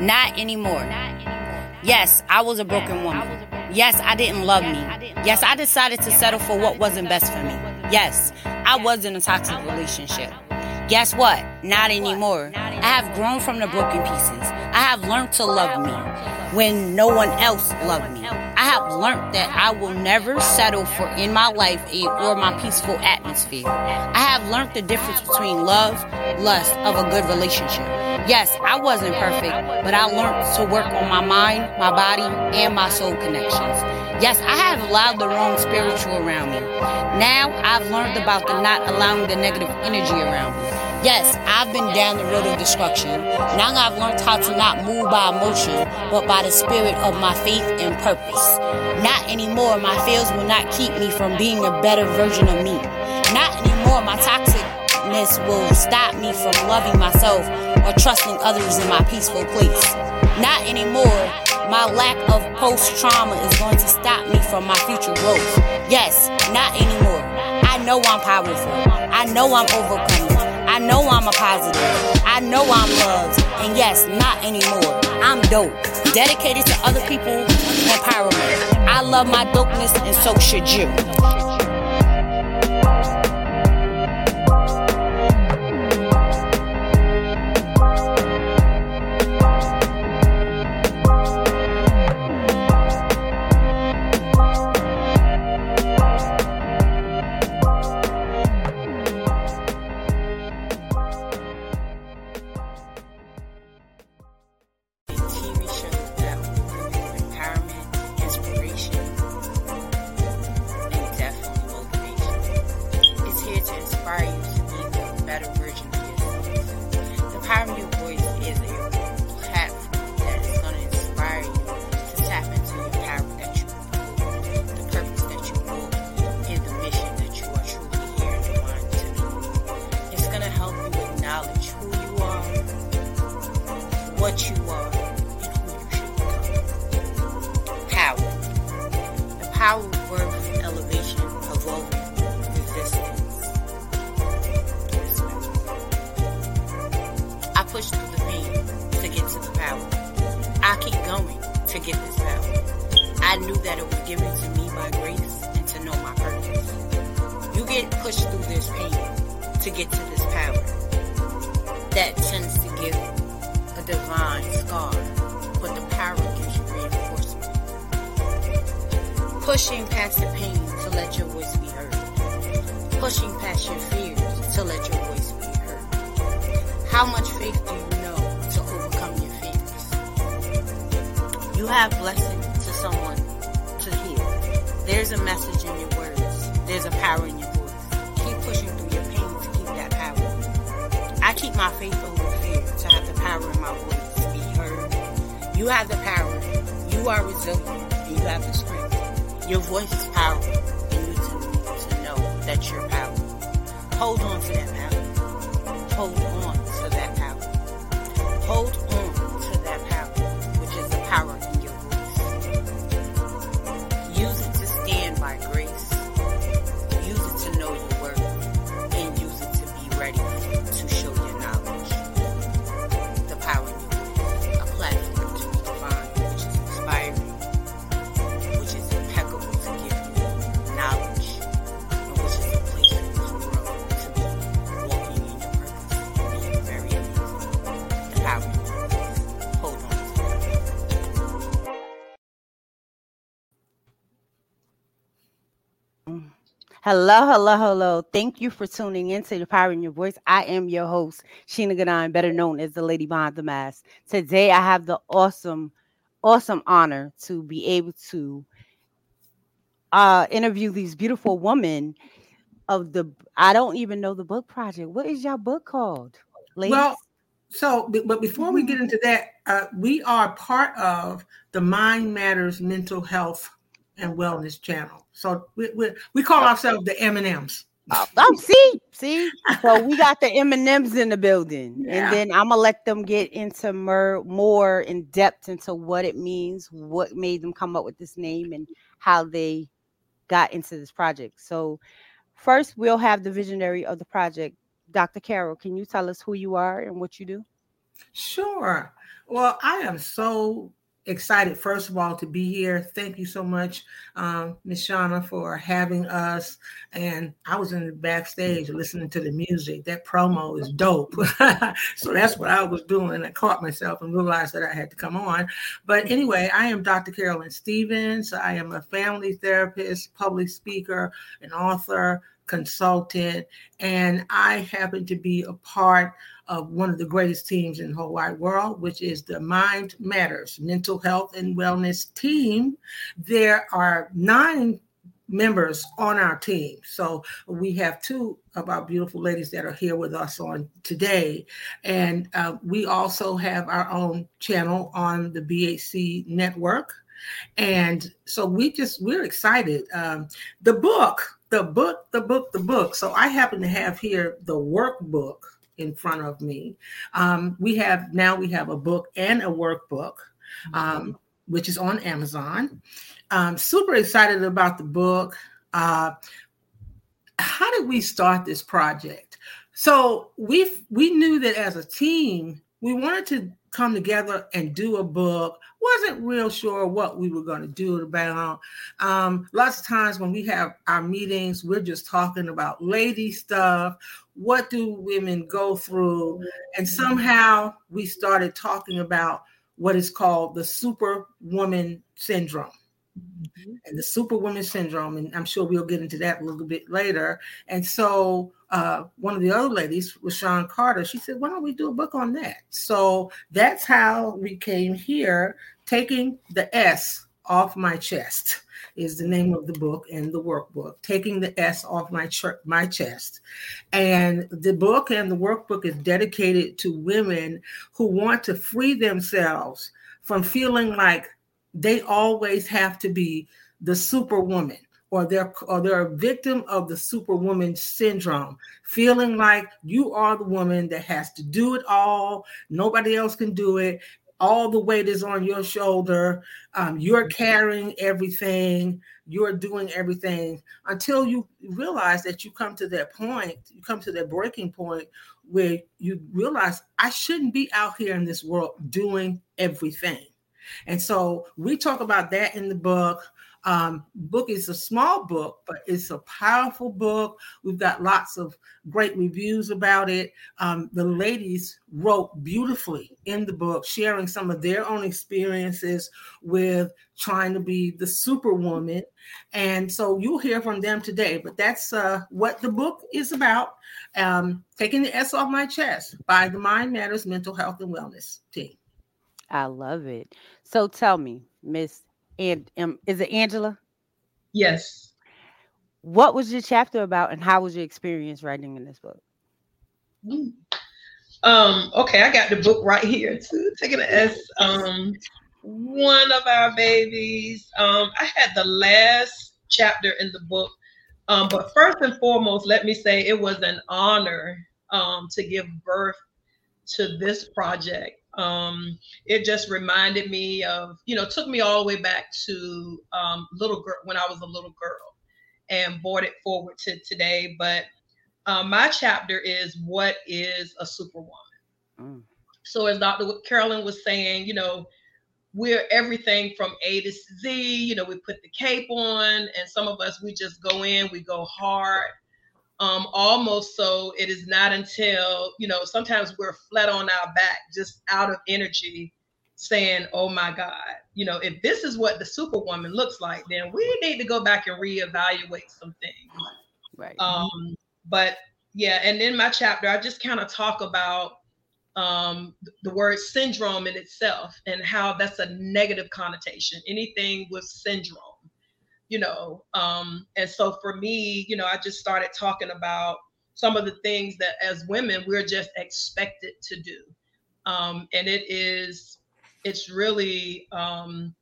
Not anymore. Yes, I was a broken woman. Yes, I didn't love me. Yes, I decided to settle for what wasn't best for me. Yes, I was in a toxic relationship. Guess what? Not anymore. I have grown from the broken pieces. I have learned to love me when no one else loved me. I have learned that I will never settle for in my life or my peaceful atmosphere. I have learned the difference between love, lust of a good relationship. Yes, I wasn't perfect, but I learned to work on my mind, my body, and my soul connections. Yes, I have allowed the wrong spiritual around me. Now I've learned about the not allowing the negative energy around me. Yes, I've been down the road of destruction. Now I've learned how to not move by emotion, but by the spirit of my faith and purpose. Not anymore, my fears will not keep me from being a better version of me. Not anymore, my toxicness will stop me from loving myself or trusting others in my peaceful place. Not anymore, my lack of post trauma is going to stop me from my future growth. Yes, not anymore. I know I'm powerful. I know I'm overcoming. I know I'm a positive. I know I'm loved. And yes, not anymore. I'm dope. Dedicated to other people empowerment. I love my dopeness and so should you. Your voice is powerful, and you need to know that you're powerful. Hold on to that power. Hold on to that power. Hold Hello, hello, hello. Thank you for tuning in to the Power in Your Voice. I am your host, Sheena Gadan, better known as the Lady Behind the Mask. Today, I have the awesome, awesome honor to be able to uh, interview these beautiful women of the, I don't even know the book project. What is your book called? Ladies? Well, so, but before we get mm-hmm. into that, uh, we are part of the Mind Matters Mental Health and Wellness channel. So we, we, we call ourselves the M and M's. Oh, oh, see, see. So we got the M and M's in the building, yeah. and then I'm gonna let them get into more more in depth into what it means, what made them come up with this name, and how they got into this project. So first, we'll have the visionary of the project, Dr. Carol. Can you tell us who you are and what you do? Sure. Well, I am so excited, first of all, to be here. Thank you so much, um, Ms. Shauna, for having us. And I was in the backstage listening to the music. That promo is dope. so that's what I was doing. I caught myself and realized that I had to come on. But anyway, I am Dr. Carolyn Stevens. I am a family therapist, public speaker, an author, consultant, and I happen to be a part of one of the greatest teams in the whole wide world, which is the Mind Matters Mental Health and Wellness Team. There are nine members on our team. So we have two of our beautiful ladies that are here with us on today. And uh, we also have our own channel on the BHC network. And so we just, we're excited. Um, the book, the book, the book, the book. So I happen to have here the workbook in front of me. Um, we have now we have a book and a workbook, um, which is on Amazon. Um, super excited about the book. Uh, how did we start this project? So we we knew that as a team we wanted to come together and do a book wasn't real sure what we were going to do about um, lots of times when we have our meetings we're just talking about lady stuff what do women go through and somehow we started talking about what is called the superwoman syndrome mm-hmm. and the superwoman syndrome and i'm sure we'll get into that a little bit later and so uh, one of the other ladies was Sean Carter. She said, "Why don't we do a book on that?" So that's how we came here, taking the S off my chest is the name of the book and the workbook taking the s off my ch- my chest. And the book and the workbook is dedicated to women who want to free themselves from feeling like they always have to be the superwoman or they're or they're a victim of the superwoman syndrome feeling like you are the woman that has to do it all. Nobody else can do it all the weight is on your shoulder. Um, you're carrying everything. You're doing everything. Until you realize that you come to that point you come to that breaking point where you realize i shouldn't be out here in this world doing everything. And so we talk about that in the book um, book is a small book, but it's a powerful book. We've got lots of great reviews about it. Um, the ladies wrote beautifully in the book, sharing some of their own experiences with trying to be the superwoman. And so you'll hear from them today. But that's uh, what the book is about um, Taking the S Off My Chest by the Mind Matters Mental Health and Wellness team. I love it. So tell me, Miss and um, is it Angela? Yes. What was your chapter about, and how was your experience writing in this book? Mm. Um. Okay, I got the book right here too. Taking an S. Um, one of our babies. Um, I had the last chapter in the book. Um, but first and foremost, let me say it was an honor um, to give birth to this project. Um, it just reminded me of, you know, took me all the way back to um, little girl when I was a little girl and brought it forward to today. But um, my chapter is what is a superwoman? Mm. So as Dr. Carolyn was saying, you know, we're everything from A to Z. You know, we put the cape on, and some of us we just go in, we go hard um, almost so it is not until you know sometimes we're flat on our back just out of energy saying oh my god. You know if this is what the superwoman looks like then we need to go back and reevaluate some things. Right. Um but yeah and in my chapter i just kind of talk about um, the word syndrome in itself and how that's a negative connotation. Anything with syndrome you know um and so for me you know i just started talking about some of the things that as women we're just expected to do. Um and it is it's really um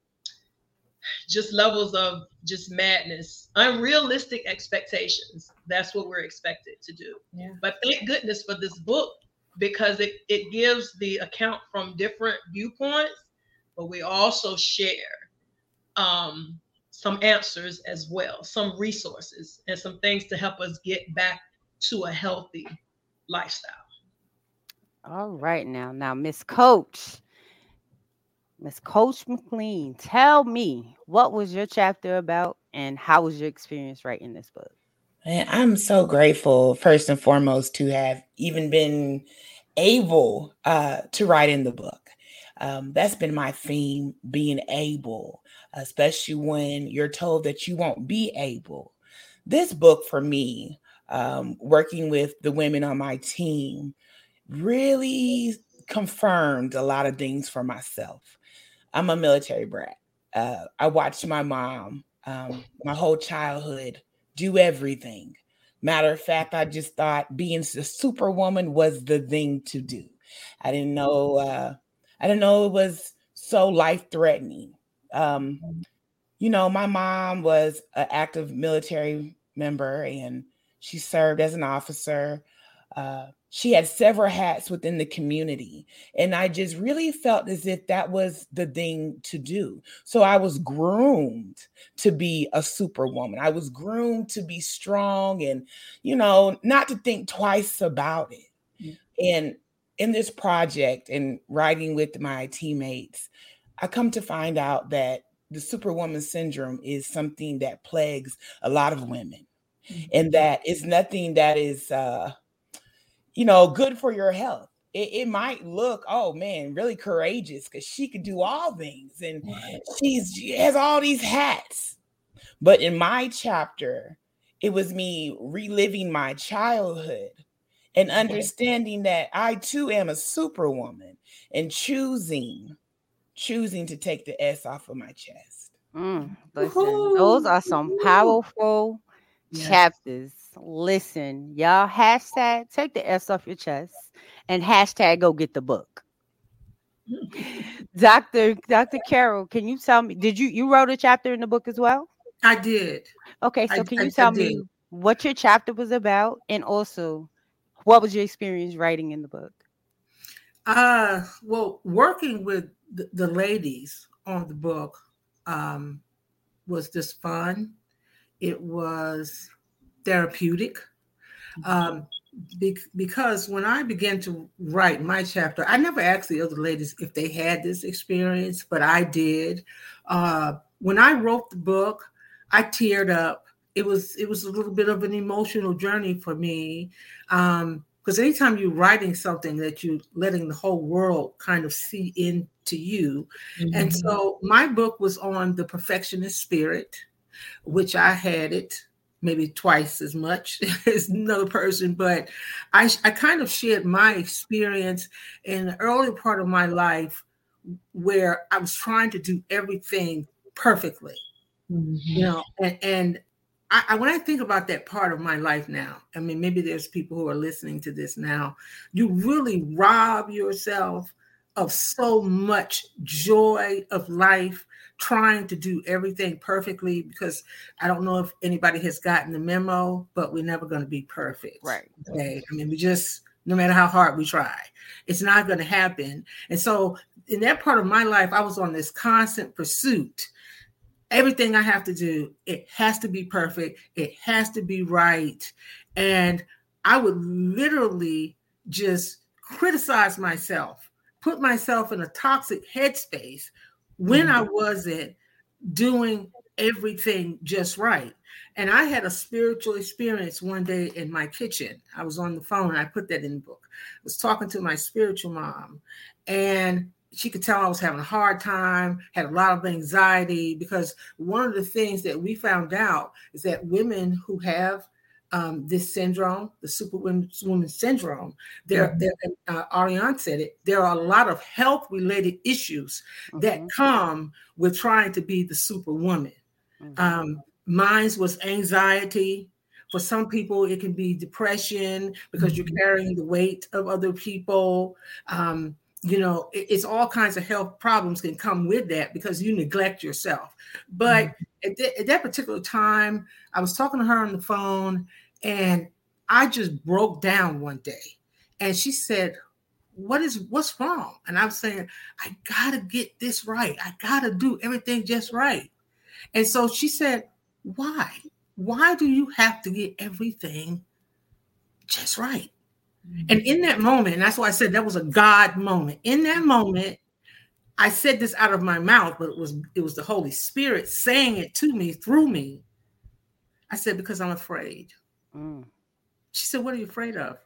just levels of just madness unrealistic expectations. That's what we're expected to do. Yeah. but thank goodness for this book because it, it gives the account from different viewpoints but we also share um some answers as well, some resources, and some things to help us get back to a healthy lifestyle. All right, now, now, Miss Coach, Miss Coach McLean, tell me what was your chapter about and how was your experience writing this book? And I'm so grateful, first and foremost, to have even been able uh, to write in the book. Um, that's been my theme, being able, especially when you're told that you won't be able. This book for me, um, working with the women on my team, really confirmed a lot of things for myself. I'm a military brat. Uh, I watched my mom um, my whole childhood do everything. Matter of fact, I just thought being a superwoman was the thing to do. I didn't know. Uh, I didn't know it was so life threatening. Um, you know, my mom was an active military member, and she served as an officer. Uh, she had several hats within the community. And I just really felt as if that was the thing to do. So I was groomed to be a superwoman. I was groomed to be strong and, you know, not to think twice about it. Mm. And in this project and writing with my teammates, I come to find out that the superwoman syndrome is something that plagues a lot of women. Mm-hmm. And that is nothing that is uh you know, good for your health. It, it might look, oh man, really courageous because she could do all things and right. she's she has all these hats. But in my chapter, it was me reliving my childhood and understanding that I too am a superwoman and choosing, choosing to take the S off of my chest. Mm, listen, those are some powerful yeah. chapters listen, y'all hashtag take the S off your chest and hashtag go get the book. Dr. Dr. Carol, can you tell me, did you you wrote a chapter in the book as well? I did. Okay, so can I, you tell me what your chapter was about and also what was your experience writing in the book? Uh well, working with the, the ladies on the book um was just fun. It was therapeutic. Um, be- because when I began to write my chapter, I never asked the other ladies if they had this experience, but I did. Uh, when I wrote the book, I teared up. It was it was a little bit of an emotional journey for me. Um, because anytime you're writing something that you're letting the whole world kind of see into you. Mm-hmm. And so my book was on the perfectionist spirit, which I had it maybe twice as much as another person, but I, I kind of shared my experience in the early part of my life where I was trying to do everything perfectly, mm-hmm. you know, and, and I, I, when I think about that part of my life now, I mean, maybe there's people who are listening to this now, you really rob yourself of so much joy of life trying to do everything perfectly because I don't know if anybody has gotten the memo, but we're never going to be perfect. Right. Okay. I mean, we just, no matter how hard we try, it's not going to happen. And so, in that part of my life, I was on this constant pursuit. Everything I have to do, it has to be perfect, it has to be right. And I would literally just criticize myself, put myself in a toxic headspace when I mm-hmm. wasn't doing everything just right. And I had a spiritual experience one day in my kitchen. I was on the phone I put that in the book. I was talking to my spiritual mom, and she could tell I was having a hard time, had a lot of anxiety because one of the things that we found out is that women who have um, this syndrome, the superwoman syndrome, there, mm-hmm. there uh, Ariane said it, there are a lot of health related issues mm-hmm. that come with trying to be the superwoman. Mm-hmm. Um, mine was anxiety. For some people, it can be depression because you're mm-hmm. carrying the weight of other people. Um, you know it's all kinds of health problems can come with that because you neglect yourself. But mm-hmm. at, th- at, that particular time i was talking to her on the phone and i just broke down one day and she said what is what's wrong? And i'm saying i gotta get this right. I gotta do everything just right. And so she said why? Why do you have to get everything just right and in that moment, and that's why I said that was a God moment. In that moment, I said this out of my mouth, but it was it was the Holy Spirit saying it to me through me. I said, because I'm afraid. Mm. She said, What are you afraid of?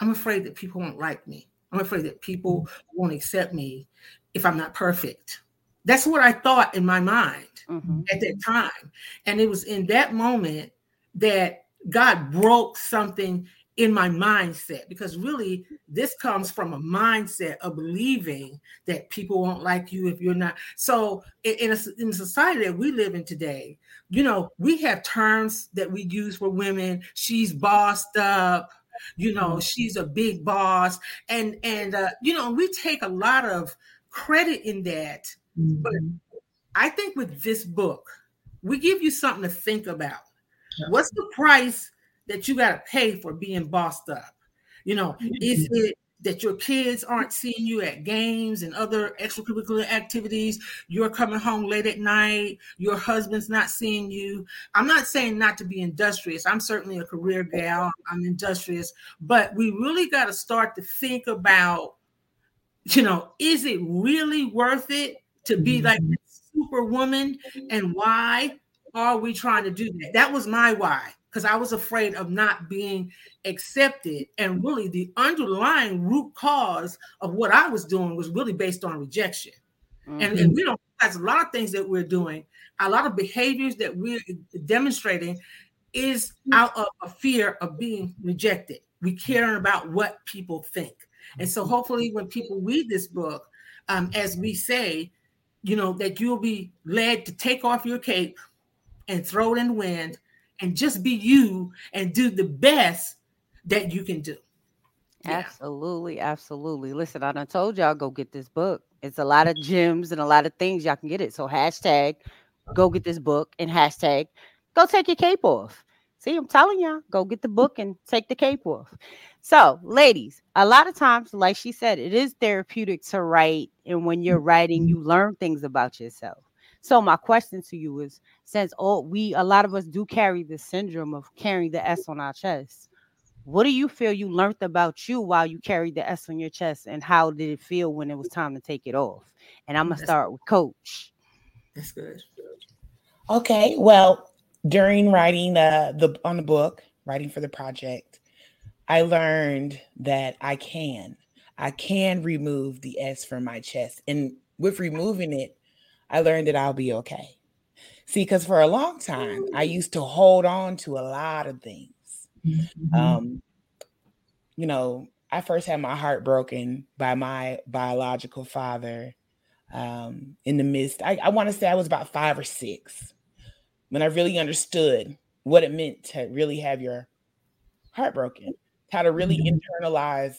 I'm afraid that people won't like me. I'm afraid that people won't accept me if I'm not perfect. That's what I thought in my mind mm-hmm. at that time. And it was in that moment that God broke something in my mindset because really this comes from a mindset of believing that people won't like you if you're not so in a, in society that we live in today you know we have terms that we use for women she's bossed up you know mm-hmm. she's a big boss and and uh, you know we take a lot of credit in that mm-hmm. but i think with this book we give you something to think about yeah. what's the price that you got to pay for being bossed up? You know, mm-hmm. is it that your kids aren't seeing you at games and other extracurricular activities? You're coming home late at night, your husband's not seeing you. I'm not saying not to be industrious. I'm certainly a career gal, I'm industrious, but we really got to start to think about, you know, is it really worth it to be like mm-hmm. superwoman and why are we trying to do that? That was my why because I was afraid of not being accepted. And really, the underlying root cause of what I was doing was really based on rejection. Mm-hmm. And, and we don't, that's a lot of things that we're doing, a lot of behaviors that we're demonstrating is out of a fear of being rejected. We care about what people think. And so, hopefully, when people read this book, um, as we say, you know, that you'll be led to take off your cape and throw it in the wind and just be you and do the best that you can do. Yeah. Absolutely, absolutely. Listen, I done told y'all go get this book. It's a lot of gems and a lot of things y'all can get it. So hashtag go get this book and hashtag go take your cape off. See, I'm telling y'all, go get the book and take the cape off. So, ladies, a lot of times, like she said, it is therapeutic to write. And when you're writing, you learn things about yourself. So my question to you is since all we a lot of us do carry the syndrome of carrying the S on our chest, what do you feel you learned about you while you carried the S on your chest and how did it feel when it was time to take it off? And I'm gonna start with coach. That's good. Okay. Well, during writing uh, the on the book, writing for the project, I learned that I can. I can remove the S from my chest. And with removing it, I learned that I'll be okay. See, because for a long time, I used to hold on to a lot of things. Mm-hmm. Um, you know, I first had my heart broken by my biological father um, in the midst. I, I want to say I was about five or six when I really understood what it meant to really have your heart broken, how to really mm-hmm. internalize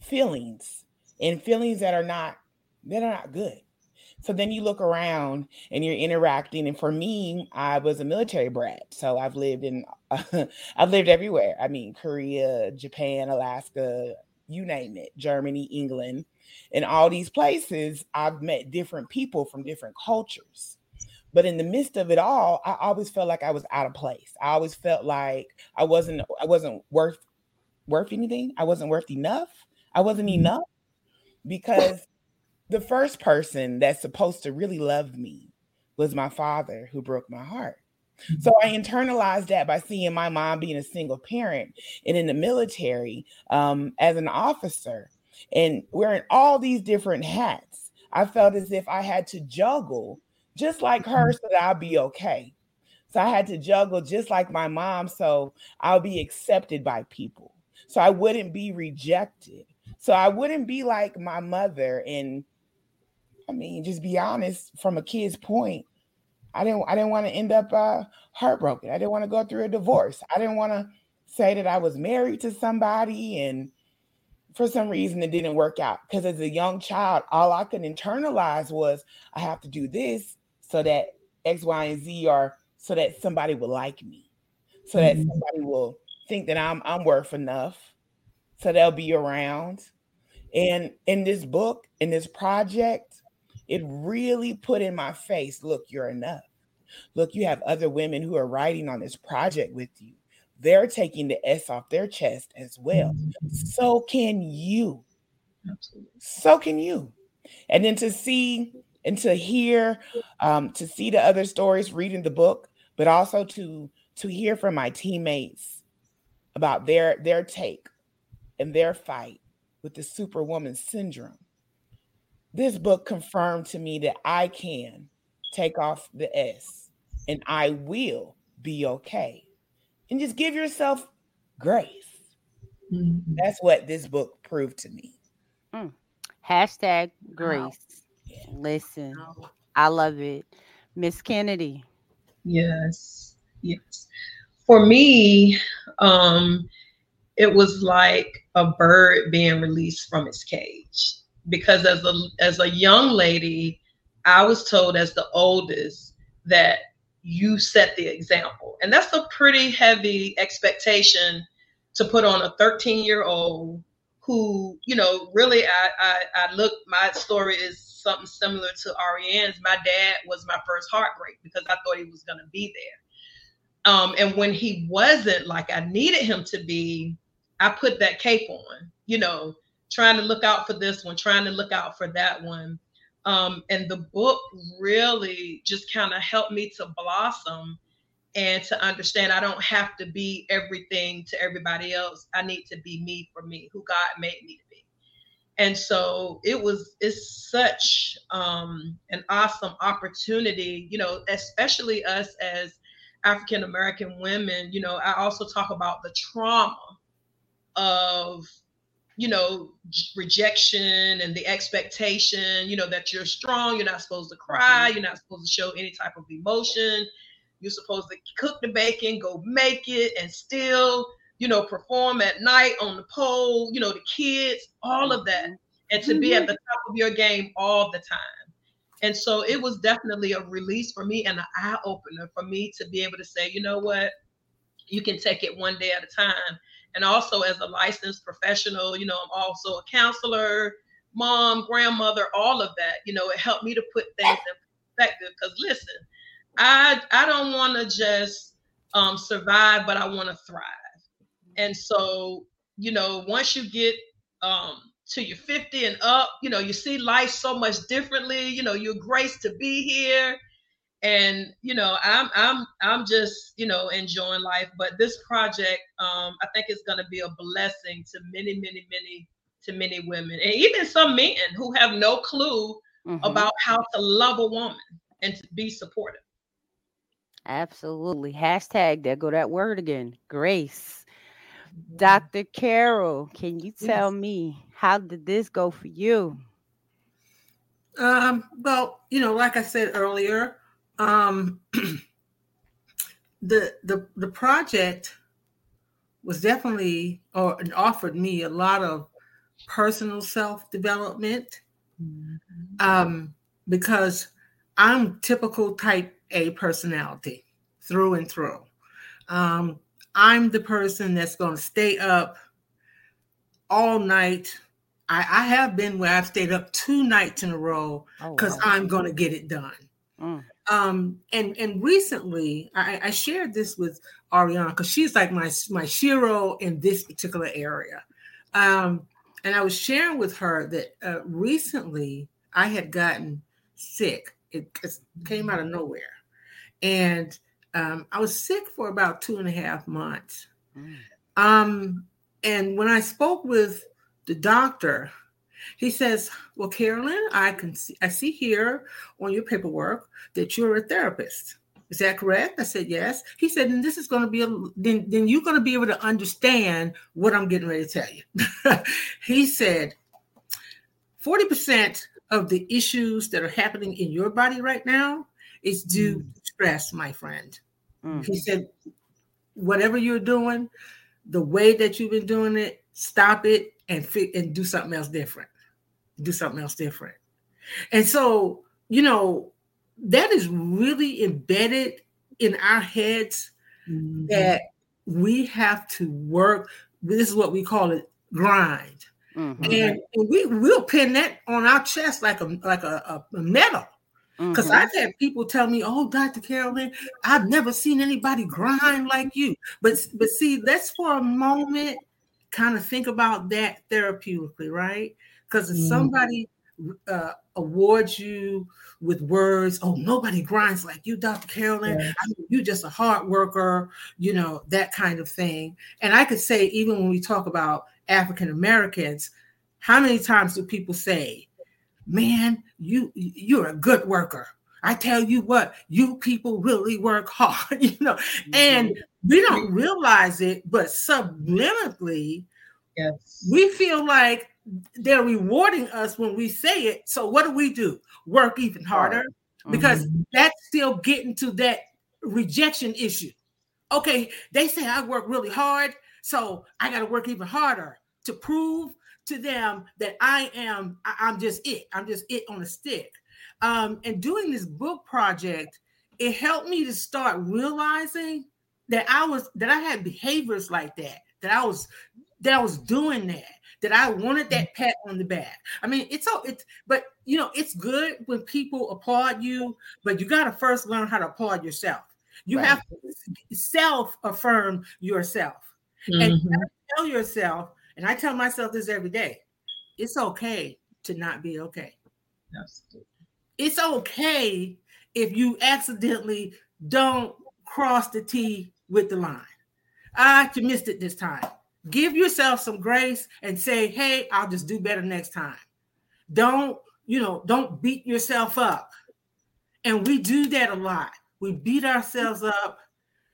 feelings and feelings that are not that are not good. So then you look around and you're interacting. And for me, I was a military brat. So I've lived in, uh, I've lived everywhere. I mean, Korea, Japan, Alaska, you name it, Germany, England. In all these places, I've met different people from different cultures. But in the midst of it all, I always felt like I was out of place. I always felt like I wasn't, I wasn't worth worth anything. I wasn't worth enough. I wasn't mm-hmm. enough because the first person that's supposed to really love me was my father who broke my heart. So I mm-hmm. internalized that by seeing my mom being a single parent and in the military um, as an officer and wearing all these different hats. I felt as if I had to juggle just like her mm-hmm. so that I'll be okay. So I had to juggle just like my mom so I'll be accepted by people. So I wouldn't be rejected. So I wouldn't be like my mother and I mean, just be honest from a kid's point. I didn't I didn't want to end up uh, heartbroken. I didn't want to go through a divorce. I didn't want to say that I was married to somebody and for some reason it didn't work out because as a young child all I could internalize was I have to do this so that X, Y, and Z are so that somebody will like me, so that mm-hmm. somebody will think that I'm I'm worth enough, so they'll be around. And in this book, in this project, it really put in my face look, you're enough. Look, you have other women who are writing on this project with you. They're taking the S off their chest as well. Mm-hmm. So can you. Absolutely. So can you. And then to see and to hear, um, to see the other stories, reading the book, but also to to hear from my teammates about their their take and their fight with the superwoman syndrome. This book confirmed to me that I can take off the S and I will be okay. And just give yourself grace. Mm-hmm. That's what this book proved to me. Mm. Hashtag grace. Yeah. Listen, I love it. Miss Kennedy. Yes. Yes. For me, um, it was like a bird being released from its cage. Because as a as a young lady, I was told as the oldest that you set the example. And that's a pretty heavy expectation to put on a 13 year old who, you know, really I, I, I look, my story is something similar to Ariane's. My dad was my first heartbreak because I thought he was to be there. Um, and when he wasn't like I needed him to be, I put that cape on, you know, trying to look out for this one, trying to look out for that one. Um, and the book really just kind of helped me to blossom and to understand I don't have to be everything to everybody else. I need to be me for me, who God made me to be. And so it was it's such um, an awesome opportunity, you know, especially us as African American women. You know, I also talk about the trauma of you know rejection and the expectation you know that you're strong you're not supposed to cry mm-hmm. you're not supposed to show any type of emotion you're supposed to cook the bacon go make it and still you know perform at night on the pole you know the kids all of that mm-hmm. and to mm-hmm. be at mm-hmm. the top of your game all the time and so it was definitely a release for me and an eye opener for me to be able to say you know what you can take it one day at a time and also as a licensed professional you know i'm also a counselor mom grandmother all of that you know it helped me to put things in perspective. Because listen i i don't want to just um, survive but i want to thrive. And so you know once you get um, to your 50 and up you know you see life so much differently. You know you're graced to be here and you know i'm i'm i'm just you know enjoying life but this project um i think is going to be a blessing to many many many to many women and even some men who have no clue mm-hmm. about how to love a woman and to be supportive absolutely hashtag there go that word again grace mm-hmm. dr carol can you tell yes. me how did this go for you um well you know like i said earlier um, the the the project was definitely or offered me a lot of personal self development mm-hmm. um, because I'm typical type A personality through and through. Um, I'm the person that's going to stay up all night. I, I, have been where I've stayed up two nights in a row because oh, wow. I'm going to get it done. Mm. Um, and and recently I, I shared this with Ariana because she's like my my shero in this particular area. Um, and I was sharing with her that uh, recently I had gotten sick. It, it came out of nowhere, and um, I was sick for about two and a half months. Mm. Um, and when I spoke with the doctor, he says, Well, Carolyn, I can see I see here on your paperwork that you're a therapist. Is that correct? I said, Yes. He said, and this is going to be a then, then you're going to be able to understand what I'm getting ready to tell you. he said, 40% of the issues that are happening in your body right now is due mm. to stress, my friend. Mm. He said, whatever you're doing, the way that you've been doing it, stop it and fit and do something else different do something else different. And so, you know, that is really embedded in our heads mm-hmm. that we have to work. This is what we call it grind. Mm-hmm. And, and, we will pin that on our chest like a like a, a medal. Because mm-hmm. I've had people tell me, "Oh, Dr. Carolyn, I've never seen anybody grind like you." But but see, let's for a moment kind of think about that therapeutically, right? Because if mm. somebody uh, award you with words. Oh, nobody grinds like you, Dr. Carolyn. Yeah. I mean, you're just a hard worker, you know, that kind of thing. And I could say, even when we talk about African Americans, how many times do people say, man, you you're a good worker. I tell you what, you people really work hard, you know, mm-hmm. and we don't realize it, but subliminally, yes, we feel like they're rewarding us when we say it. So what do we do? Work even harder mm-hmm. because that's still getting to that rejection issue. Okay, they say I work really hard, so I got to work even harder to prove to them that I am, I, am just it. I'm just it on a stick. Um, and doing this book project, it helped me to start realizing that I was that I had behaviors like that, that I was that I was doing that, that I wanted that pat on the back. I mean, it's all it's but you know, it's good when people applaud you, but you got to first learn how to applaud yourself. You right. have to self affirm yourself. Mm-hmm. And you tell yourself and I tell myself this every day it's okay to not be okay. It's okay if you accidentally don't cross the T with the line. You missed it this time. Give yourself some grace and say, hey, I'll just do better next time. Don't, you know, don't beat yourself up. And we do that a lot. We beat ourselves up,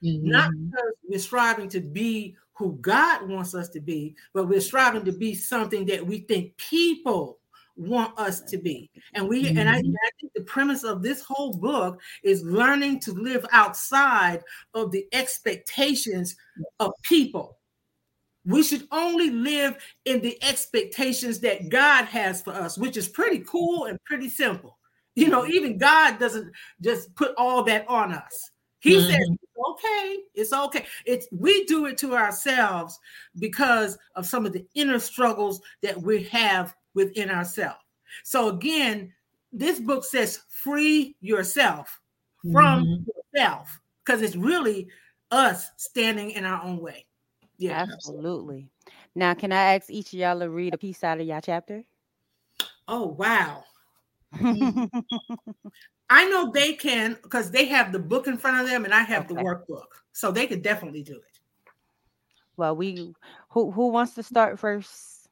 mm-hmm. not because we're striving to be who God wants us to be, but we're striving to be something that we think people want us to be. And we mm-hmm. and I. I, think the premise of this whole book is learning to live outside of the expectations of people. We should only live in the expectations that God has for us, which is pretty cool and pretty simple. You know, even God doesn't just put all that on us. He mm-hmm. it's okay. It's okay. It's we do it to ourselves because of some of the inner struggles that we have within ourselves. So again, this book says free yourself from mm-hmm. yourself because it's really us standing in our own way. Yeah, absolutely. Now, can I ask each of y'all to read a piece out of y'all chapter? Oh wow. I know they can because they have the book in front of them and I have okay. the workbook. So they could definitely do it. Well, we who who wants to start first?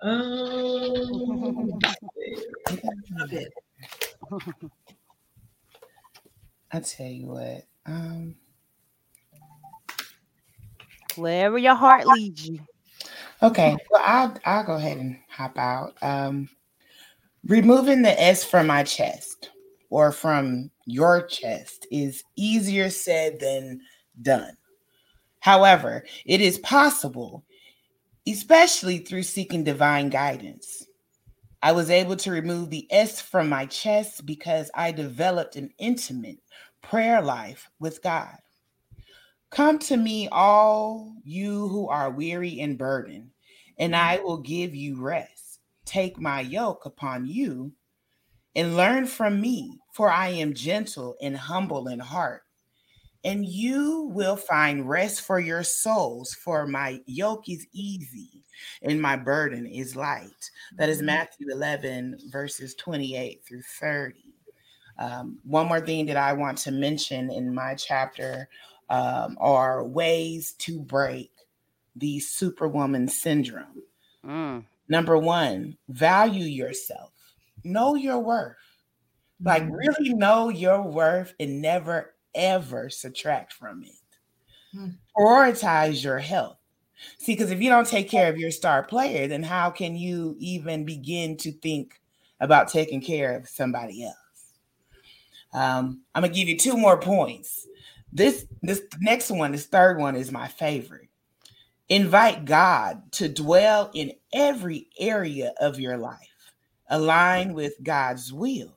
Um, I tell you what. Um, wherever your heart leads you. Okay, well, I'll I'll go ahead and hop out. Um, Removing the S from my chest or from your chest is easier said than done. However, it is possible, especially through seeking divine guidance. I was able to remove the S from my chest because I developed an intimate prayer life with God. Come to me, all you who are weary and burdened, and I will give you rest. Take my yoke upon you and learn from me, for I am gentle and humble in heart. And you will find rest for your souls, for my yoke is easy and my burden is light. That is mm-hmm. Matthew 11, verses 28 through 30. Um, one more thing that I want to mention in my chapter um, are ways to break the superwoman syndrome. Mm. Number one, value yourself, know your worth. Like, mm-hmm. really know your worth and never, ever subtract from it. Mm-hmm. Prioritize your health. See, because if you don't take care of your star player, then how can you even begin to think about taking care of somebody else? Um, I'm gonna give you two more points. This this next one, this third one, is my favorite. Invite God to dwell in every area of your life, align with God's will.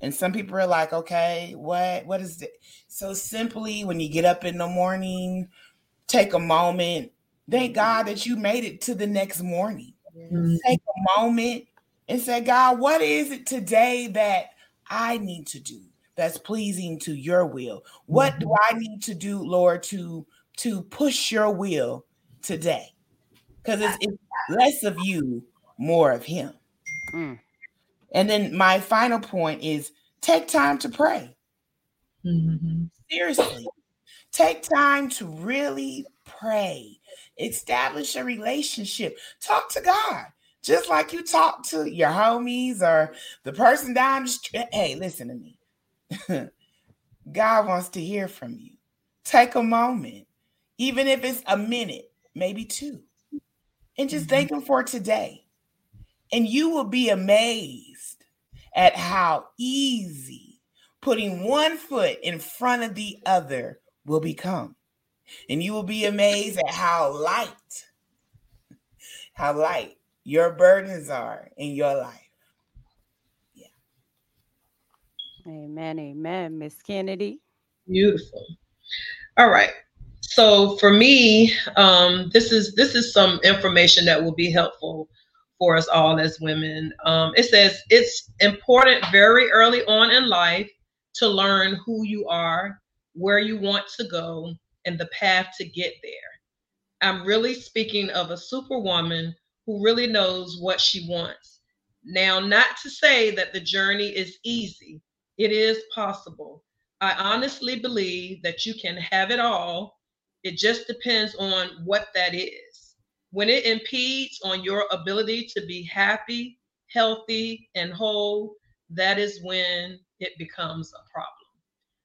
And some people are like, okay, what what is it? So simply when you get up in the morning, take a moment, thank God that you made it to the next morning. Mm-hmm. Take a moment and say, God, what is it today that I need to do that's pleasing to your will? What mm-hmm. do I need to do, Lord, to to push your will today because it's, it's, less of you, more of him. Mm. And then my final point is take time to pray. Mm-hmm. Seriously, take time to really pray, establish a relationship, talk to God. Just like you talk to your homies or the person down the street. Hey, listen to me. God wants to hear from you. Take a moment, even if it's a minute, maybe two, and just thank mm-hmm. Him for today. And you will be amazed at how easy putting one foot in front of the other will become. And you will be amazed at how light, how light your burdens are in your life. Yeah. Amen. Amen. Miss Kennedy. Beautiful. All right. So for me, um, this is this is some information that will be helpful for us all as women. Um, it says it's important very early on in life to learn who you are, where you want to go, and the path to get there. I'm really speaking of a superwoman who really knows what she wants. Now, not to say that the journey is easy, it is possible. I honestly believe that you can have it all. It just depends on what that is. When it impedes on your ability to be happy, healthy, and whole, that is when it becomes a problem.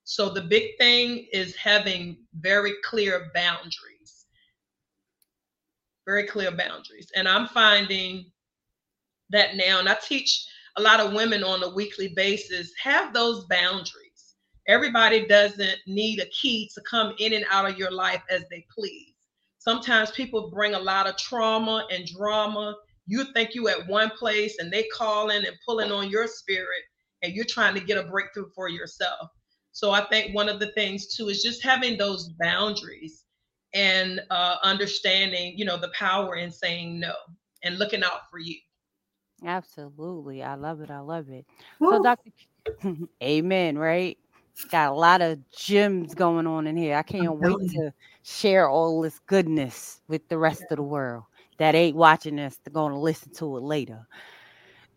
So the big thing is having very clear boundaries. Very clear boundaries. And I'm finding that now, and I teach a lot of women on a weekly basis, have those boundaries. Everybody doesn't need a key to come in and out of your life as they please. Sometimes people bring a lot of trauma and drama. You think you at one place and they calling and pulling on your spirit and you're trying to get a breakthrough for yourself. So I think one of the things too is just having those boundaries and uh, understanding, you know, the power in saying no and looking out for you. Absolutely. I love it. I love it. So, Dr. Amen, right? Got a lot of gems going on in here. I can't wait to share all this goodness with the rest of the world that ain't watching this. They're going to listen to it later.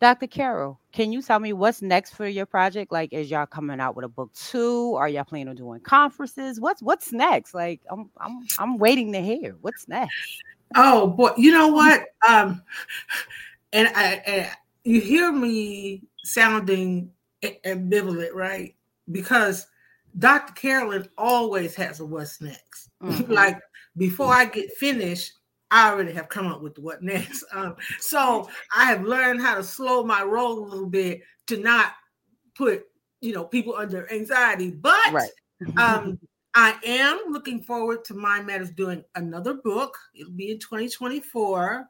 Dr. Carol, can you tell me what's next for your project? Like, is y'all coming out with a book too? Are y'all planning on doing conferences? What's what's next? Like, I'm I'm I'm waiting to hear what's next. Oh boy, you know what? Um, and I, and you hear me sounding ambivalent, right? Because Dr. Carolyn always has a what's next. Mm-hmm. like before I get finished, I already have come up with what next. Um, so I have learned how to slow my roll a little bit to not put you know people under anxiety. But right. um, I am looking forward to Mind Matters doing another book. It'll be in 2024.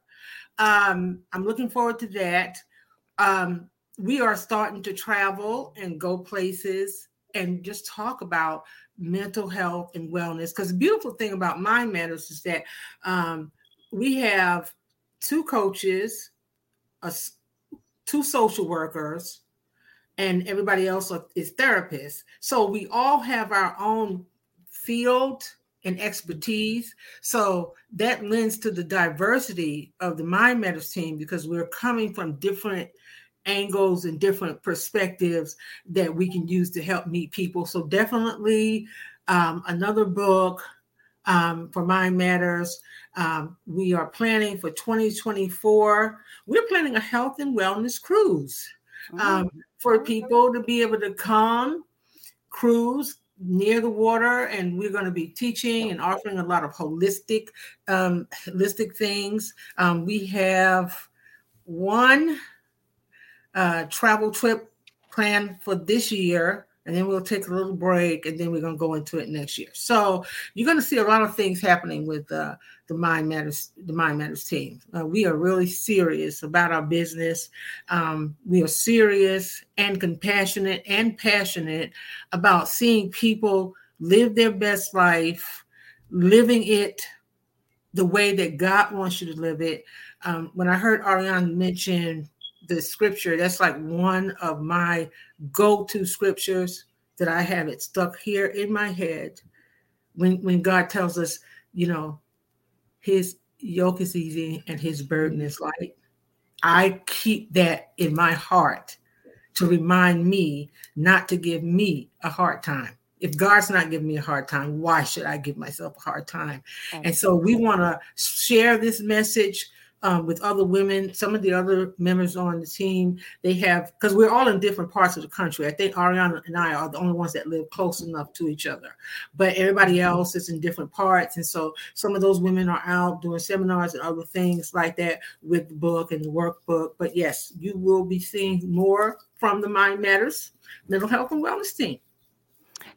Um, I'm looking forward to that. Um, we are starting to travel and go places and just talk about mental health and wellness. Because the beautiful thing about Mind Matters is that um, we have two coaches, a, two social workers, and everybody else is therapists. So we all have our own field and expertise. So that lends to the diversity of the Mind Matters team because we're coming from different angles and different perspectives that we can use to help meet people. So definitely um, another book um, for Mind Matters. Um, we are planning for 2024. We're planning a health and wellness cruise um, mm-hmm. for people to be able to come cruise near the water and we're going to be teaching and offering a lot of holistic um, holistic things. Um, we have one uh, travel trip planned for this year and then we'll take a little break and then we're going to go into it next year. So you're going to see a lot of things happening with uh, the mind matters the mind matters team. Uh, we are really serious about our business. Um, we are serious and compassionate and passionate about seeing people live their best life living it the way that god wants you to live it. Um, when i heard ariane mention the scripture that's like one of my go-to scriptures that I have it stuck here in my head when when God tells us, you know, his yoke is easy and his burden is light. I keep that in my heart to remind me not to give me a hard time. If God's not giving me a hard time, why should I give myself a hard time? And so we want to share this message um, with other women. Some of the other members on the team, they have because we're all in different parts of the country. I think Ariana and I are the only ones that live close enough to each other, but everybody mm-hmm. else is in different parts. And so some of those women are out doing seminars and other things like that with the book and the workbook. But yes, you will be seeing more from the Mind Matters Mental Health and Wellness team.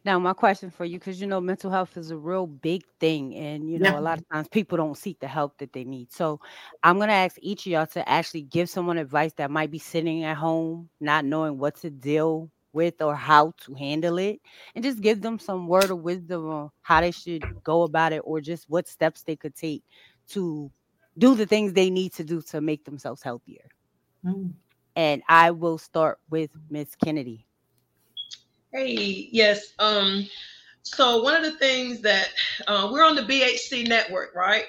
Now, my question for you, because you know, mental health is a real big thing, and you know, yeah. a lot of times people don't seek the help that they need. So, I'm going to ask each of y'all to actually give someone advice that might be sitting at home, not knowing what to deal with or how to handle it, and just give them some word of wisdom on how they should go about it, or just what steps they could take to do the things they need to do to make themselves healthier. Mm. And I will start with Miss Kennedy. Hey, yes. Um, so one of the things that uh, we're on the BHC network, right?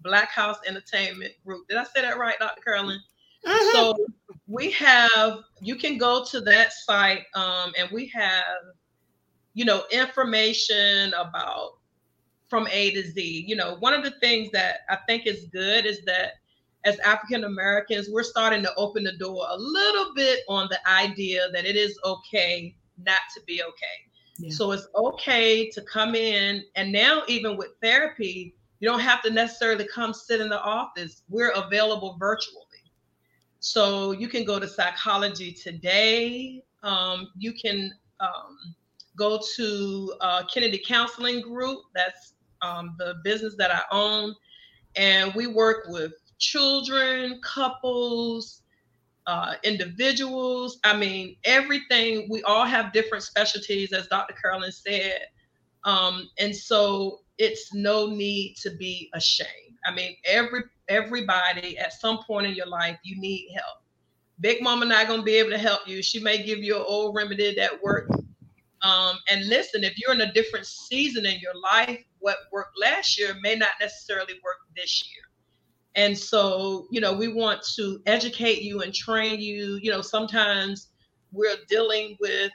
Black House Entertainment Group. Did I say that right, Dr. Carolyn? Mm-hmm. So we have you can go to that site um, and we have you know information about from A to Z. You know, one of the things that I think is good is that as African Americans, we're starting to open the door a little bit on the idea that it is okay not to be okay. Yeah. So it's okay to come in. And now, even with therapy, you don't have to necessarily come sit in the office. We're available virtually. So you can go to Psychology Today. Um, you can um, go to uh, Kennedy Counseling Group. That's um, the business that I own. And we work with children, couples, uh, individuals. I mean, everything. We all have different specialties, as Dr. Carolyn said, um, and so it's no need to be ashamed. I mean, every everybody at some point in your life you need help. Big Mama not gonna be able to help you. She may give you an old remedy that worked. Um, and listen, if you're in a different season in your life, what worked last year may not necessarily work this year. And so, you know, we want to educate you and train you. You know, sometimes we're dealing with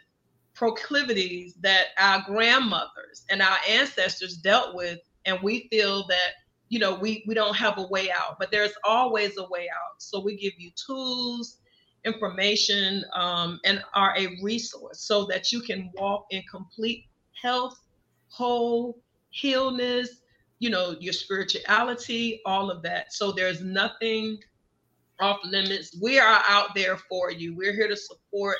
proclivities that our grandmothers and our ancestors dealt with, and we feel that you know we we don't have a way out but there's always a way out so we give you tools information um, and are a resource so that you can walk in complete health whole healness you know, your spirituality, all of that. So there's nothing off limits. We are out there for you. We're here to support,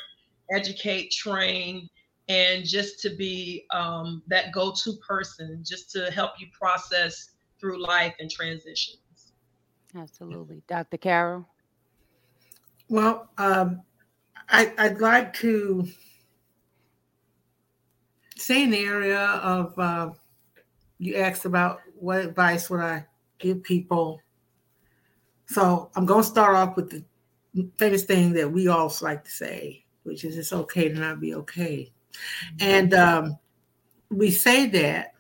educate, train, and just to be um, that go to person, just to help you process through life and transitions. Absolutely. Dr. Carol? Well, um, I, would like to say an area of uh, you asked about what advice would I give people? So I'm going to start off with the famous thing that we all like to say, which is it's okay to not be okay. And um, we say that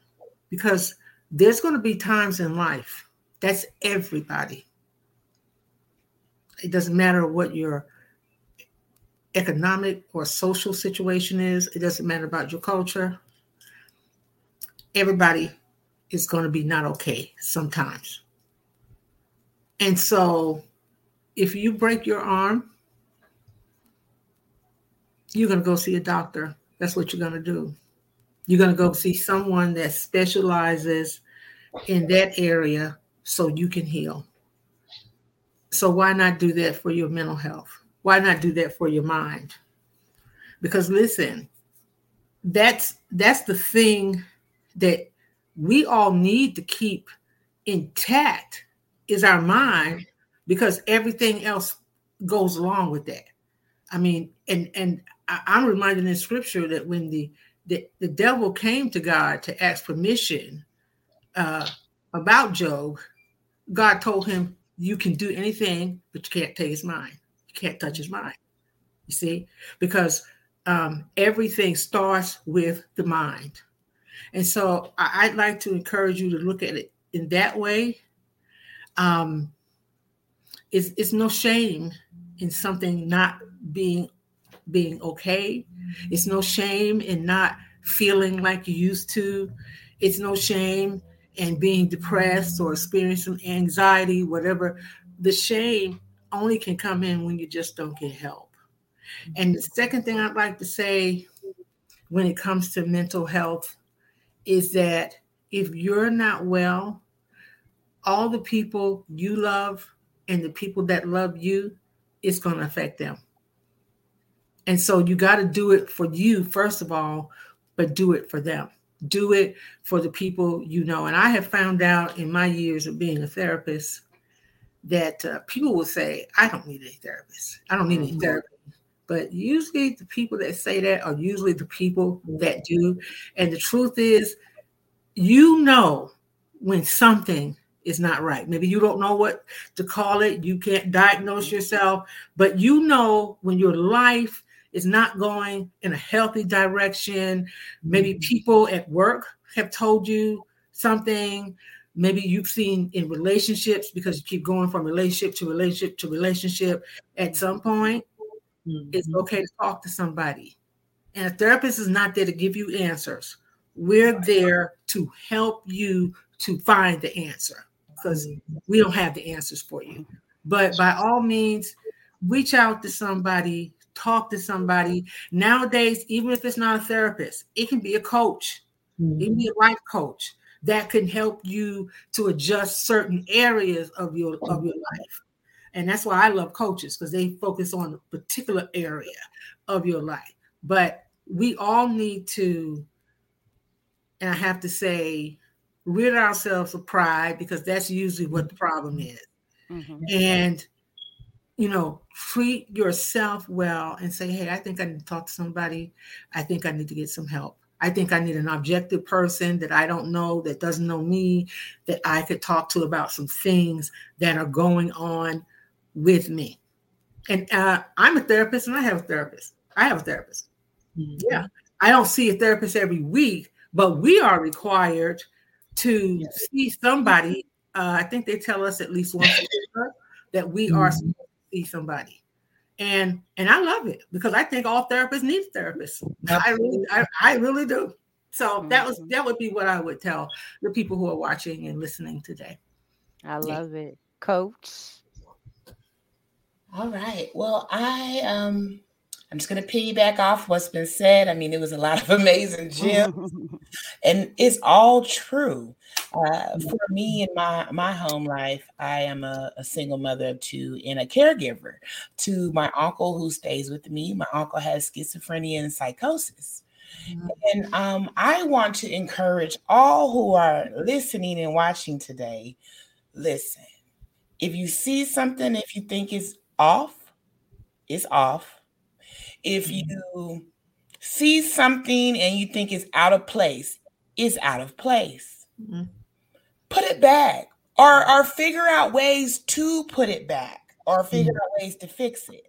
because there's going to be times in life, that's everybody. It doesn't matter what your economic or social situation is, it doesn't matter about your culture. Everybody is going to be not okay sometimes. And so if you break your arm, you're going to go see a doctor. That's what you're going to do. You're going to go see someone that specializes in that area so you can heal. So why not do that for your mental health? Why not do that for your mind? Because listen, that's that's the thing that we all need to keep intact is our mind because everything else goes along with that. I mean, and and I'm reminded in scripture that when the the, the devil came to God to ask permission uh, about Job, God told him, "You can do anything, but you can't take his mind. You can't touch his mind." You see, because um, everything starts with the mind. And so I'd like to encourage you to look at it in that way. Um, it's, it's no shame in something not being being okay. It's no shame in not feeling like you used to. It's no shame in being depressed or experiencing anxiety, whatever. The shame only can come in when you just don't get help. And the second thing I'd like to say when it comes to mental health is that if you're not well, all the people you love and the people that love you, it's going to affect them. And so you got to do it for you, first of all, but do it for them. Do it for the people you know. And I have found out in my years of being a therapist that uh, people will say, I don't need any therapist. I don't need any mm-hmm. But usually the people that say that are usually the people that do. And the truth is, you know when something is not right. Maybe you don't know what to call it, you can't diagnose yourself, but you know when your life is not going in a healthy direction. Maybe mm-hmm. people at work have told you something. Maybe you've seen in relationships because you keep going from relationship to relationship to relationship. At some point, mm-hmm. it's okay to talk to somebody. And a therapist is not there to give you answers. We're there to help you to find the answer because mm-hmm. we don't have the answers for you. But by all means, reach out to somebody, talk to somebody. Nowadays, even if it's not a therapist, it can be a coach, mm-hmm. it can be a life coach that can help you to adjust certain areas of your of your life. And that's why I love coaches because they focus on a particular area of your life. But we all need to, and I have to say, rid ourselves of pride because that's usually what the problem is. Mm-hmm. And you know, treat yourself well and say, hey, I think I need to talk to somebody. I think I need to get some help. I think I need an objective person that I don't know, that doesn't know me, that I could talk to about some things that are going on with me. And uh, I'm a therapist and I have a therapist. I have a therapist. Mm-hmm. Yeah. I don't see a therapist every week, but we are required to yes. see somebody. Uh, I think they tell us at least once a year that we mm-hmm. are see somebody and and i love it because i think all therapists need therapists i really I, I really do so that was mm-hmm. that would be what i would tell the people who are watching and listening today i love yeah. it coach all right well i um i'm just going to piggyback off what's been said i mean it was a lot of amazing gems and it's all true uh, for me in my my home life, I am a, a, single mother of two and a caregiver to my uncle who stays with me. My uncle has schizophrenia and psychosis. Mm-hmm. And um, I want to encourage all who are listening and watching today listen, if you see something, if you think it's off, it's off. If mm-hmm. you see something and you think it's out of place, it's out of place. Mm-hmm put it back or or figure out ways to put it back or figure mm-hmm. out ways to fix it.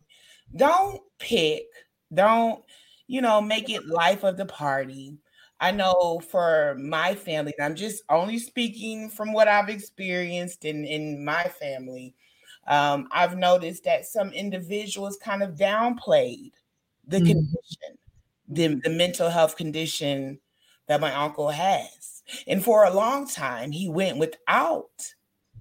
Don't pick, don't, you know, make it life of the party. I know for my family, I'm just only speaking from what I've experienced in, in my family. Um, I've noticed that some individuals kind of downplayed the mm-hmm. condition, the, the mental health condition that my uncle has. And for a long time, he went without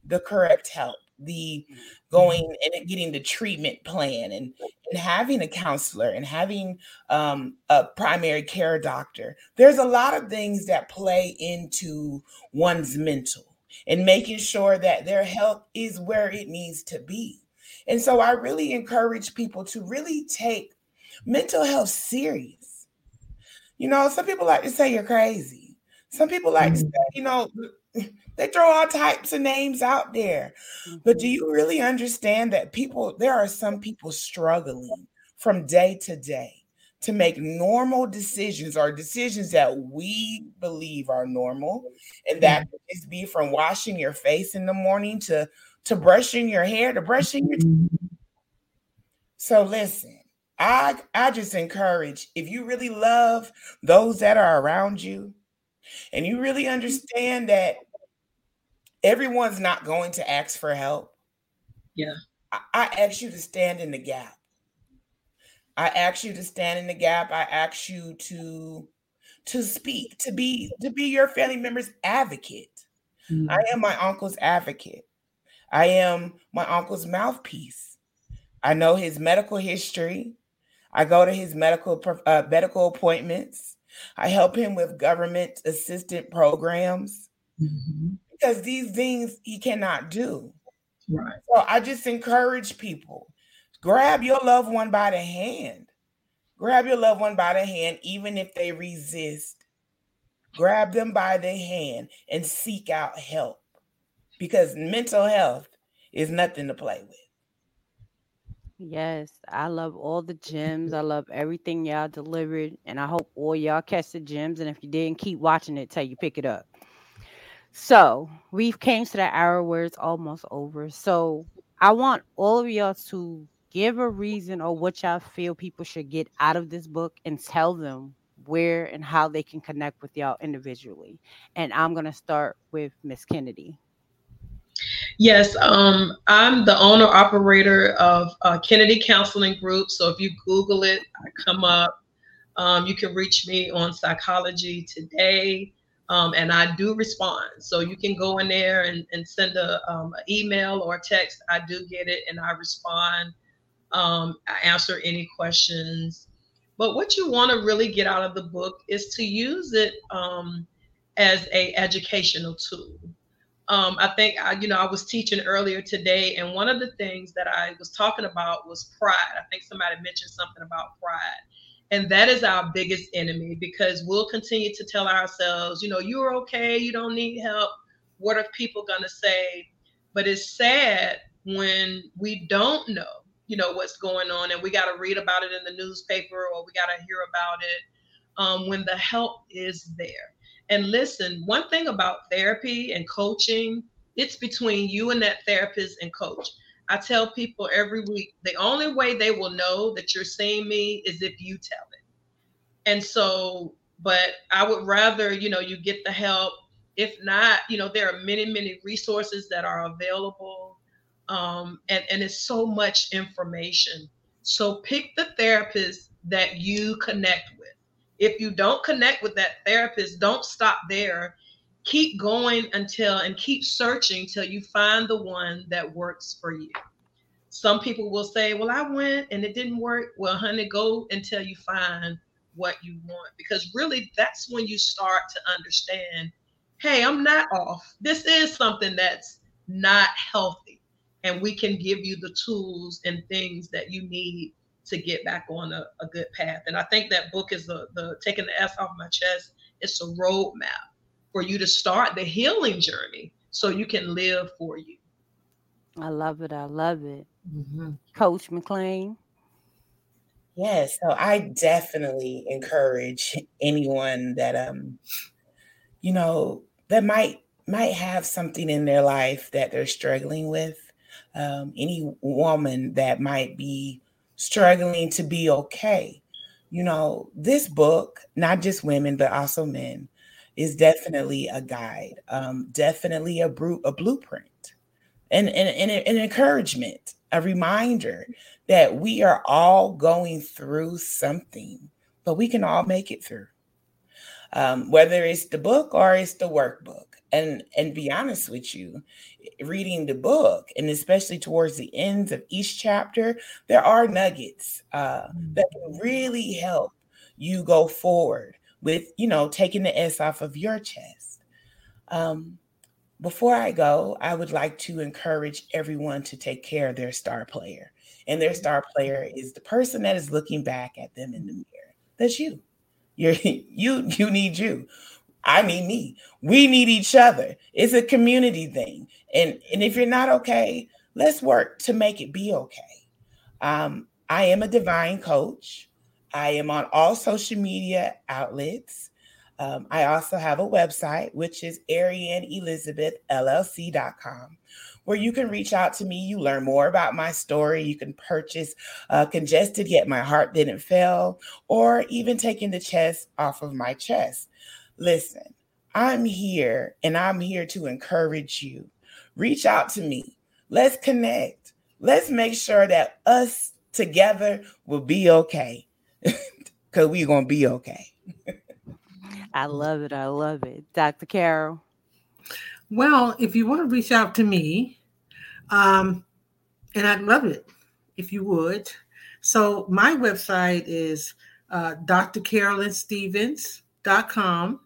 the correct help, the going and getting the treatment plan and, and having a counselor and having um, a primary care doctor. There's a lot of things that play into one's mental and making sure that their health is where it needs to be. And so I really encourage people to really take mental health serious. You know, some people like to say you're crazy. Some people like, mm-hmm. you know, they throw all types of names out there. But do mm-hmm. you really understand that people, there are some people struggling from day to day to make normal decisions or decisions that we believe are normal. And that be from washing your face in the morning to, to brushing your hair to brushing your teeth. Mm-hmm. So listen, I I just encourage if you really love those that are around you, and you really understand that everyone's not going to ask for help. Yeah. I ask you to stand in the gap. I ask you to stand in the gap. I ask you to to speak, to be to be your family member's advocate. Mm-hmm. I am my uncle's advocate. I am my uncle's mouthpiece. I know his medical history. I go to his medical uh, medical appointments. I help him with government assistant programs mm-hmm. because these things he cannot do. Right. So I just encourage people grab your loved one by the hand. Grab your loved one by the hand, even if they resist. Grab them by the hand and seek out help because mental health is nothing to play with. Yes, I love all the gems. I love everything y'all delivered, and I hope all y'all catch the gems. And if you didn't, keep watching it till you pick it up. So we've came to that hour where it's almost over. So I want all of y'all to give a reason or what y'all feel people should get out of this book and tell them where and how they can connect with y'all individually. And I'm gonna start with Miss Kennedy. Yes, um, I'm the owner operator of uh, Kennedy Counseling Group. So if you Google it, I come up. Um, you can reach me on Psychology Today, um, and I do respond. So you can go in there and, and send a um, an email or text. I do get it, and I respond. Um, answer any questions. But what you want to really get out of the book is to use it um, as a educational tool um, I think I, you know, I was teaching earlier today, and one of the things that I was talking about was pride. I think somebody mentioned something about pride. And that is our biggest enemy because we'll continue to tell ourselves, you know, you're okay, you don't need help. What are people to say? But it's sad when we don't know, you know, what's going on and we got to read about it in the newspaper or we got to hear about it um, when the help is there. And listen, one thing about therapy and coaching, it's between you and that therapist and coach. I tell people every week the only way they will know that you're seeing me is if you tell it. And so, but I would rather, you know, you get the help. If not, you know, there are many, many resources that are available. Um, and, and it's so much information. So pick the therapist that you connect with if you don't connect with that therapist, don't stop there. Keep going until and keep searching till you find the one that works for you. Some people will say, Well, I went and it didn't work. Well, honey, go until you find what you want because really that's when you start to understand hey, I'm not off. This is something that's not healthy. And we can give you the tools and things that you need to get back on a, a good path. And I think that book is the, the taking the S off my chest. It's a roadmap for you to start the healing journey so you can live for you. I love it. I love it. Mm-hmm. Coach McLean. Yes, so I definitely encourage anyone that um, you know, that might might have something in their life that they're struggling with. Um, any woman that might be struggling to be okay. You know, this book, not just women, but also men, is definitely a guide, um, definitely a, bru- a blueprint, and, and, and an encouragement, a reminder that we are all going through something, but we can all make it through. Um, whether it's the book or it's the workbook. And and be honest with you, reading the book, and especially towards the ends of each chapter, there are nuggets uh, that can really help you go forward with, you know, taking the S off of your chest. Um, before I go, I would like to encourage everyone to take care of their star player. And their star player is the person that is looking back at them in the mirror. That's you. You're you you need you. I mean me. We need each other. It's a community thing. And, and if you're not okay, let's work to make it be okay. Um, I am a divine coach. I am on all social media outlets. Um, I also have a website, which is arianeelizabethllc.com, where you can reach out to me. You learn more about my story. You can purchase uh, Congested Yet My Heart Didn't Fail, or even taking the chest off of my chest. Listen, I'm here and I'm here to encourage you. Reach out to me. Let's connect. let's make sure that us together will be okay. Cause we're gonna be okay. I love it. I love it. Dr. Carol. Well, if you want to reach out to me, um, and I'd love it if you would. So my website is uh, drcarolynstevens.com.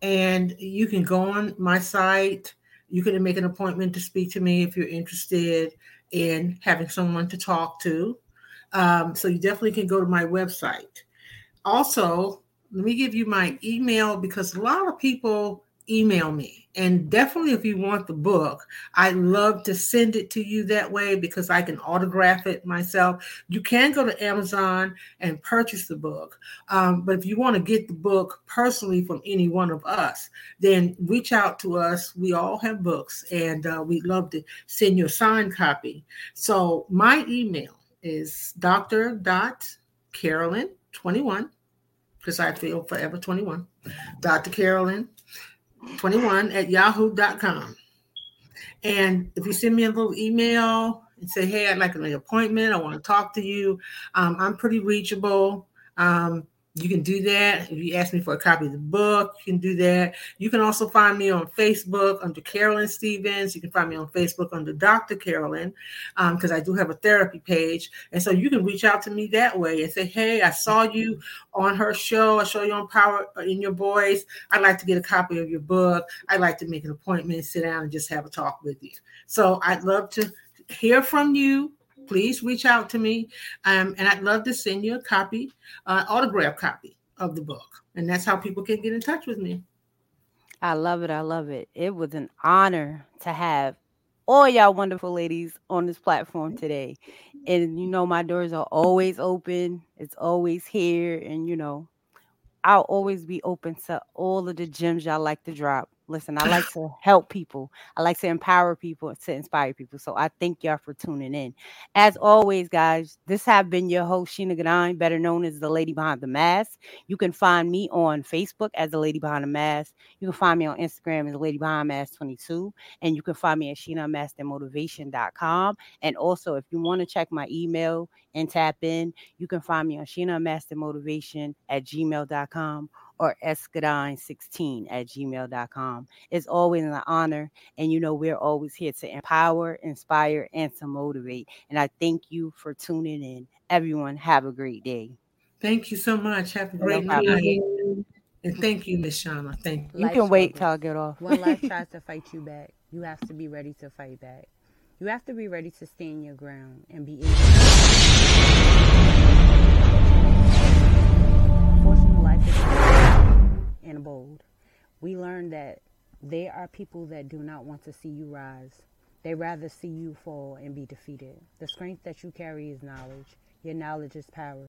And you can go on my site. You can make an appointment to speak to me if you're interested in having someone to talk to. Um, so you definitely can go to my website. Also, let me give you my email because a lot of people email me. And definitely, if you want the book, I love to send it to you that way because I can autograph it myself. You can go to Amazon and purchase the book. Um, but if you want to get the book personally from any one of us, then reach out to us. We all have books and uh, we'd love to send you a signed copy. So my email is dr.carolyn21 because I feel forever 21. Dr. Carolyn 21 at yahoo.com. And if you send me a little email and say, hey, I'd like an appointment, I want to talk to you, um, I'm pretty reachable. Um, you can do that. If you ask me for a copy of the book, you can do that. You can also find me on Facebook under Carolyn Stevens. You can find me on Facebook under Dr. Carolyn because um, I do have a therapy page. And so you can reach out to me that way and say, hey, I saw you on her show. I saw you on Power uh, in Your Voice. I'd like to get a copy of your book. I'd like to make an appointment, sit down and just have a talk with you. So I'd love to hear from you please reach out to me. Um, and I'd love to send you a copy, uh, autograph copy of the book. And that's how people can get in touch with me. I love it. I love it. It was an honor to have all y'all wonderful ladies on this platform today. And you know, my doors are always open, it's always here. And you know, I'll always be open to all of the gems y'all like to drop. Listen, I like to help people. I like to empower people to inspire people. So I thank y'all for tuning in. As always, guys, this have been your host, Sheena Gadine, better known as the Lady Behind the Mask. You can find me on Facebook as the Lady Behind the Mask. You can find me on Instagram as the Lady Behind Mask 22. And you can find me at SheenaMasterMotivation.com. And also, if you want to check my email and tap in, you can find me on Sheena Master Motivation at gmail.com or escadine16 at gmail.com. It's always an honor. And you know, we're always here to empower, inspire, and to motivate. And I thank you for tuning in. Everyone, have a great day. Thank you so much. Have a great no day. And thank you, Miss Shauna. Thank you. You can wait till I get off. when life tries to fight you back, you have to be ready to fight back. You have to be ready to stand your ground and be able Fortunately, life is and bold. We learned that there are people that do not want to see you rise. They rather see you fall and be defeated. The strength that you carry is knowledge. Your knowledge is power.